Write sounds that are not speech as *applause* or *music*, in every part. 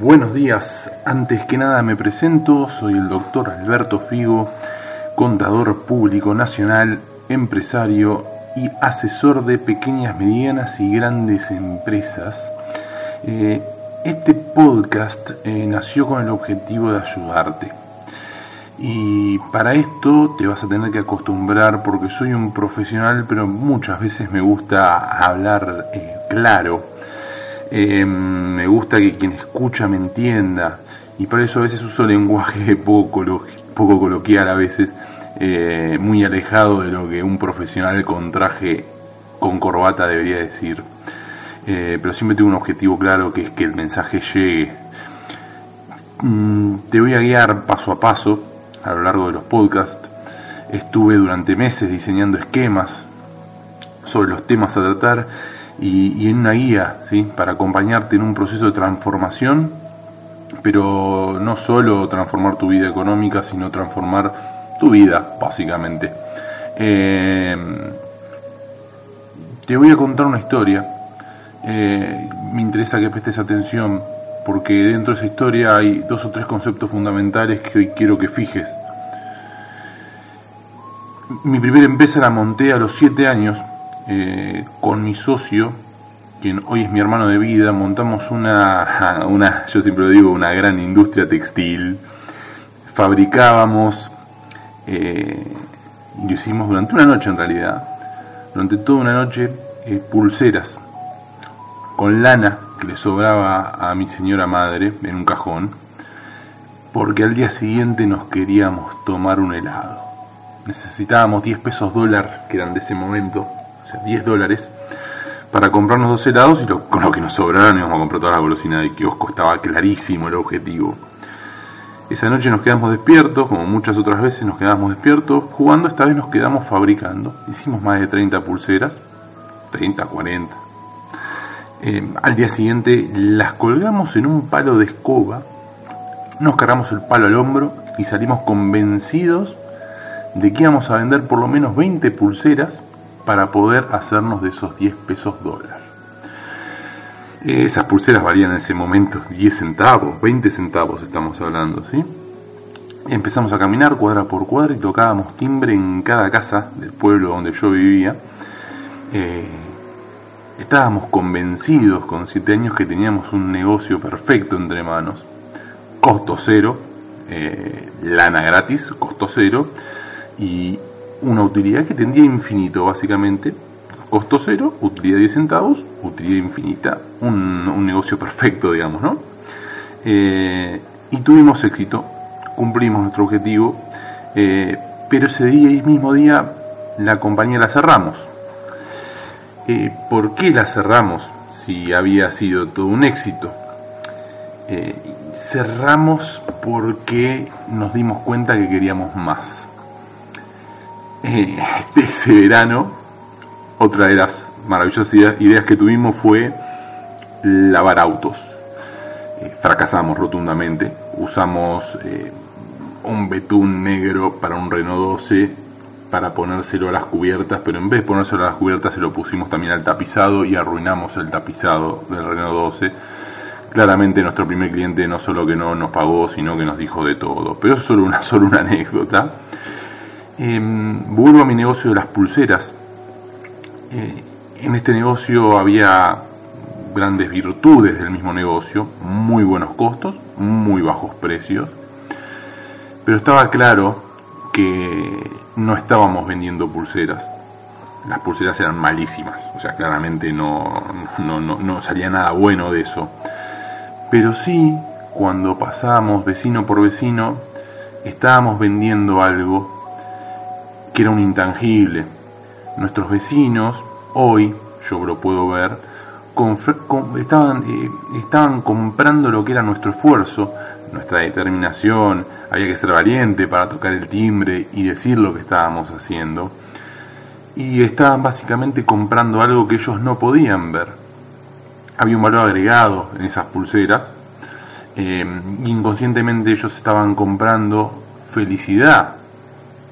Buenos días, antes que nada me presento, soy el doctor Alberto Figo, contador público nacional, empresario y asesor de pequeñas, medianas y grandes empresas. Eh, este podcast eh, nació con el objetivo de ayudarte. Y para esto te vas a tener que acostumbrar porque soy un profesional, pero muchas veces me gusta hablar eh, claro eh, me gusta que quien escucha me entienda y por eso a veces uso lenguaje *laughs* poco, poco coloquial a veces, eh, muy alejado de lo que un profesional con traje con corbata debería decir. Eh, pero siempre tengo un objetivo claro que es que el mensaje llegue. Mm, te voy a guiar paso a paso a lo largo de los podcasts. Estuve durante meses diseñando esquemas sobre los temas a tratar y, en una guía ¿sí? para acompañarte en un proceso de transformación, pero no solo transformar tu vida económica, sino transformar tu vida, básicamente. Eh, te voy a contar una historia. Eh, me interesa que prestes atención porque dentro de esa historia hay dos o tres conceptos fundamentales que hoy quiero que fijes. Mi primera empresa la monté a los siete años eh, con mi socio, quien hoy es mi hermano de vida, montamos una, *laughs* yo siempre lo digo, una gran industria textil. Fabricábamos, eh, lo hicimos durante una noche en realidad, durante toda una noche, eh, pulseras con lana que le sobraba a mi señora madre en un cajón, porque al día siguiente nos queríamos tomar un helado. Necesitábamos 10 pesos dólar, que eran de ese momento, 10 dólares, para comprarnos dos helados y con lo que nos sobraran íbamos a comprar toda la golosina de kiosco. Estaba clarísimo el objetivo. Esa noche nos quedamos despiertos, como muchas otras veces nos quedamos despiertos jugando, esta vez nos quedamos fabricando. Hicimos más de 30 pulseras, 30, 40. Eh, al día siguiente las colgamos en un palo de escoba, nos cargamos el palo al hombro y salimos convencidos de que íbamos a vender por lo menos 20 pulseras para poder hacernos de esos 10 pesos dólar. Esas pulseras valían en ese momento 10 centavos, 20 centavos estamos hablando, ¿sí? Empezamos a caminar cuadra por cuadra y tocábamos timbre en cada casa del pueblo donde yo vivía. Eh, estábamos convencidos con 7 años que teníamos un negocio perfecto entre manos. Costo cero, eh, lana gratis, costo cero. Y, una utilidad que tendría infinito, básicamente. Costo cero, utilidad 10 centavos, utilidad infinita. Un, negocio perfecto, digamos, ¿no? Eh, y tuvimos éxito, cumplimos nuestro objetivo, eh, pero ese día y mismo día la compañía la cerramos. Eh, ¿Por qué la cerramos si había sido todo un éxito? cerramos porque nos dimos cuenta que queríamos más *laughs* eh, ese verano, otra de las maravillosas ideas, que tuvimos fue lavar autos. Eh, fracasamos rotundamente. Usamos eh, un betún negro para un Renault 12 para ponérselo a las cubiertas, pero en vez de ponérselo a las cubiertas se lo pusimos también al tapizado y arruinamos el tapizado del Renault 12. Claramente nuestro primer cliente no solo que no nos pagó, sino que nos dijo de todo. Pero es solo una, *laughs* solo una anécdota. Em, vuelvo a mi negocio de las pulseras. Eh, en este negocio había grandes virtudes del mismo negocio, muy buenos costos, muy bajos precios, pero estaba claro que no estábamos vendiendo pulseras. Las pulseras eran malísimas, o sea, claramente no, no, no salía nada bueno de eso. Pero sí, cuando pasábamos vecino por vecino, estábamos vendiendo algo que era un intangible. Nuestros vecinos, hoy, yo lo puedo ver, estaban, eh, estaban comprando lo que era nuestro esfuerzo, nuestra determinación, había que ser valiente para tocar el timbre y decir lo que estábamos haciendo. Y estaban básicamente comprando algo que ellos no podían ver. Había un valor agregado en esas pulseras. Eh, inconscientemente ellos estaban comprando felicidad.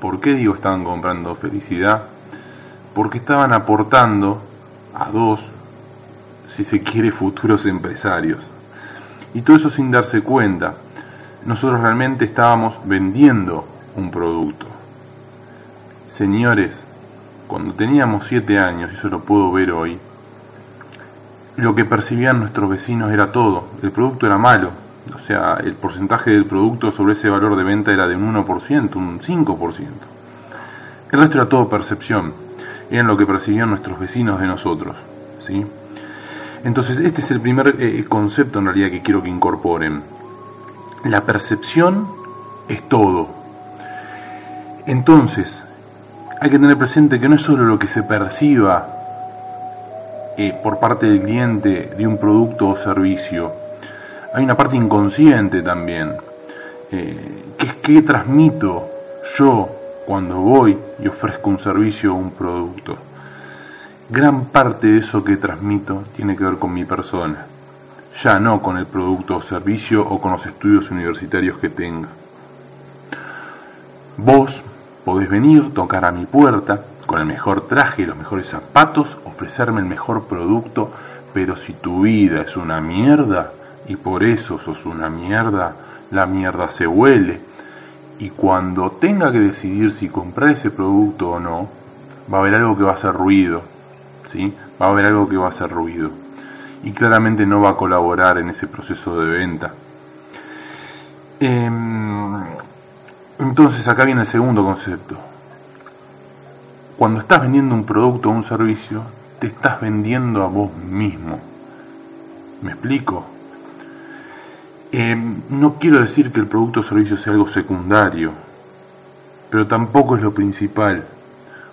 ¿Por qué digo estaban comprando felicidad? Porque estaban aportando a dos, si se quiere, futuros empresarios. Y todo eso sin darse cuenta. Nosotros realmente estábamos vendiendo un producto. Señores, cuando teníamos siete años, y eso lo puedo ver hoy, lo que percibían nuestros vecinos era todo. El producto era malo. O sea, el porcentaje del producto sobre ese valor de venta era de un 1%, un 5%. El resto era todo percepción. Eran lo que percibían nuestros vecinos de nosotros. ¿sí? Entonces, este es el primer eh, concepto en realidad que quiero que incorporen. La percepción es todo. Entonces, hay que tener presente que no es solo lo que se perciba eh, por parte del cliente de un producto o servicio, hay una parte inconsciente también, eh, que es que transmito yo cuando voy y ofrezco un servicio o un producto. Gran parte de eso que transmito tiene que ver con mi persona, ya no con el producto o servicio o con los estudios universitarios que tenga. Vos podés venir, tocar a mi puerta, con el mejor traje y los mejores zapatos, ofrecerme el mejor producto, pero si tu vida es una mierda y por eso sos una mierda, la mierda se huele. Y cuando tenga que decidir si comprar ese producto o no, va a haber algo que va a hacer ruido, ¿sí? Va a haber algo que va a hacer ruido. Y claramente no va a colaborar en ese proceso de venta. Em, entonces acá viene el segundo concepto. Cuando estás vendiendo un producto o un servicio, te estás vendiendo a vos mismo. ¿Me explico? Eh, no quiero decir que el producto o servicio sea algo secundario, pero tampoco es lo principal.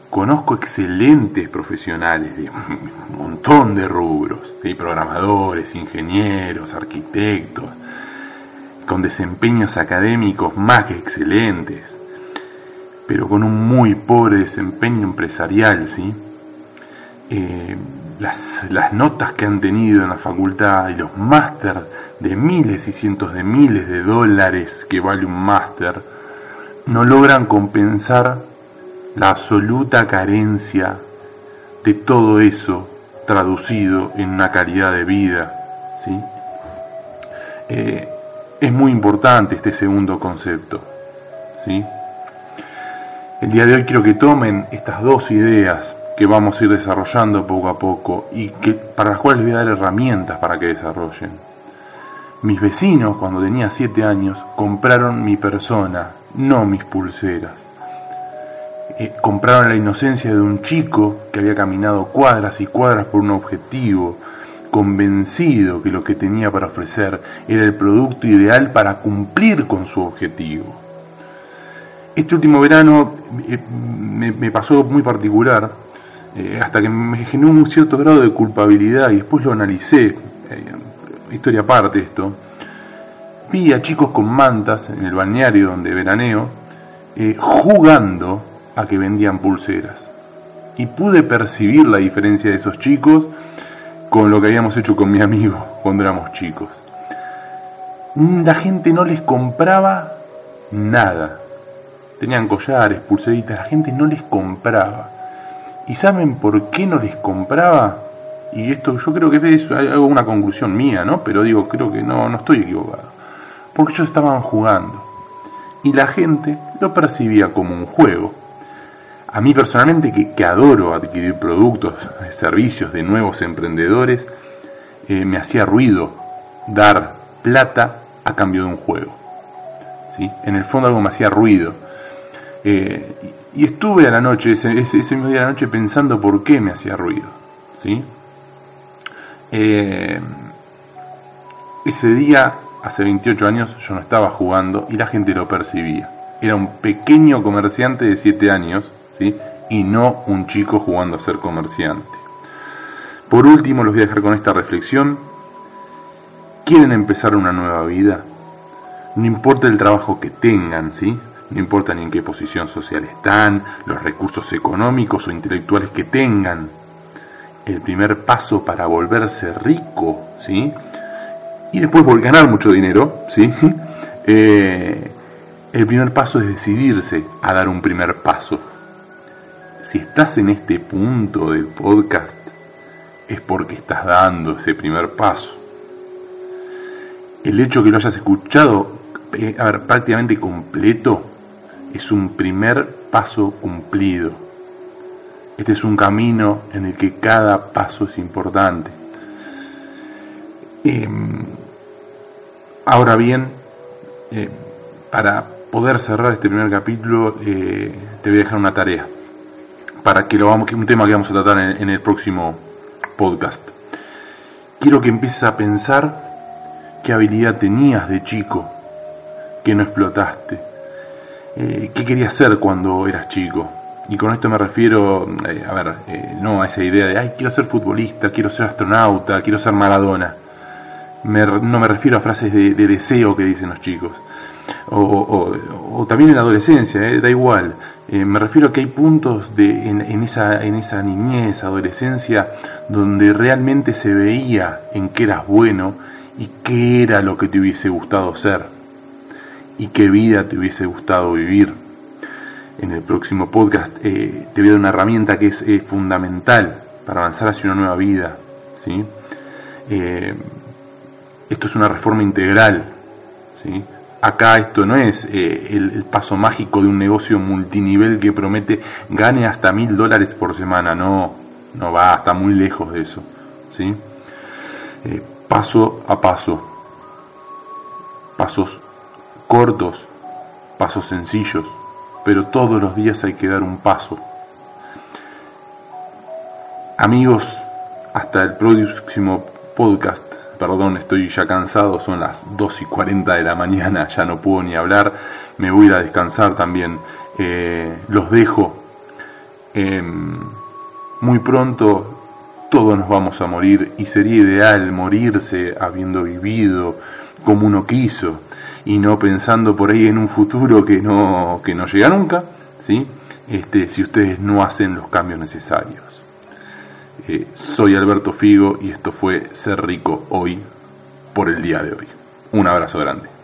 Conozco excelentes profesionales de un montón de rubros, programadores, ingenieros, arquitectos, con desempeños académicos más que excelentes, pero con un muy pobre desempeño empresarial, ¿sí? Eh, las, notas que han tenido en la facultad y los máster de miles y cientos de miles de dólares que vale un máster, no logran compensar la absoluta carencia de todo eso traducido en una calidad de vida, ¿sí? Eh, es muy importante este segundo concepto. ¿sí? El día de hoy quiero que tomen estas dos ideas que vamos a ir desarrollando poco a poco y que, para las cuales les voy a dar herramientas para que desarrollen. Mis vecinos, cuando tenía siete años, compraron mi persona, no mis pulseras. Eh, compraron la inocencia de un chico que había caminado cuadras y cuadras por un objetivo, convencido que lo que tenía para ofrecer era el producto ideal para cumplir con su objetivo. Este último verano eh, me, pasó muy particular, eh, hasta que me generó un cierto grado de culpabilidad y después lo analicé, eh, historia aparte esto, vi a chicos con mantas en el balneario donde veraneo, jugando a que vendían pulseras. Y pude percibir la diferencia de esos chicos con lo que habíamos hecho con mi amigo *laughs* cuando éramos chicos. La gente no les compraba nada. Tenían collares, pulseritas, la gente no les compraba. ¿Y saben por qué no les compraba? Y esto yo creo que es algo, una conclusión mía, ¿no? Pero digo, creo que no, no estoy equivocado. Porque ellos estaban jugando. Y la gente lo percibía como un juego a mí personalmente, que, adoro adquirir productos, servicios de nuevos emprendedores, eh, me hacía ruido dar plata a cambio de un juego. ¿sí? En el fondo algo me hacía ruido. Eh, y estuve a la noche, ese, mismo día de la noche, pensando por qué me hacía ruido. ¿sí? Eh, ese día, hace 28 años, yo no estaba jugando y la gente lo percibía. Era un pequeño comerciante de 7 años y no un chico jugando a ser comerciante. Por último, los voy a dejar con esta reflexión. ¿Quieren empezar una nueva vida? No importa el trabajo que tengan, ¿sí? No importa ni en qué posición social están, los recursos económicos o intelectuales que tengan. El primer paso para volverse rico, ¿sí? Y después ganar mucho dinero, ¿sí? *laughs* Eh, el primer paso es decidirse a dar un primer paso. Si estás en este punto del podcast, es porque estás dando ese primer paso. El hecho que lo hayas escuchado eh, prácticamente completo es un primer paso cumplido. Este es un camino en el que cada paso es importante. Em, ahora bien, eh, para poder cerrar este primer capítulo, eh, te voy a dejar una tarea para que lo vamos, un tema que vamos a tratar en, el próximo podcast. Quiero que empieces a pensar qué habilidad tenías de chico que no explotaste. Eh, ¿Qué querías ser cuando eras chico? Y con esto me refiero, a ver, no a esa idea de, ay, quiero ser futbolista, quiero ser astronauta, quiero ser Maradona no me refiero a frases de, deseo que dicen los chicos, o, también en la adolescencia, eh, da igual. Eh, me refiero a que hay puntos de, en, esa, en esa niñez, adolescencia, donde realmente se veía en qué eras bueno y qué era lo que te hubiese gustado ser y qué vida te hubiese gustado vivir. En el próximo podcast eh, te voy a dar una herramienta que es fundamental para avanzar hacia una nueva vida. ¿sí? esto es una reforma integral. ¿sí? Acá esto no es eh, el, paso mágico de un negocio multinivel que promete gane hasta mil dólares por semana. No, no va, está muy lejos de eso. ¿sí? Eh, paso a paso. Pasos cortos, pasos sencillos, pero todos los días hay que dar un paso. Amigos, hasta el próximo podcast perdón, estoy ya cansado, son las 2 y 40 de la mañana, ya no puedo ni hablar, me voy a ir a descansar también, eh, los dejo. Em, muy pronto todos nos vamos a morir y sería ideal morirse habiendo vivido como uno quiso y no pensando por ahí en un futuro que no, que no llega nunca, ¿sí? Este, si ustedes no hacen los cambios necesarios. Eh, soy Alberto Figo y esto fue Ser Rico hoy por el día de hoy. Un abrazo grande.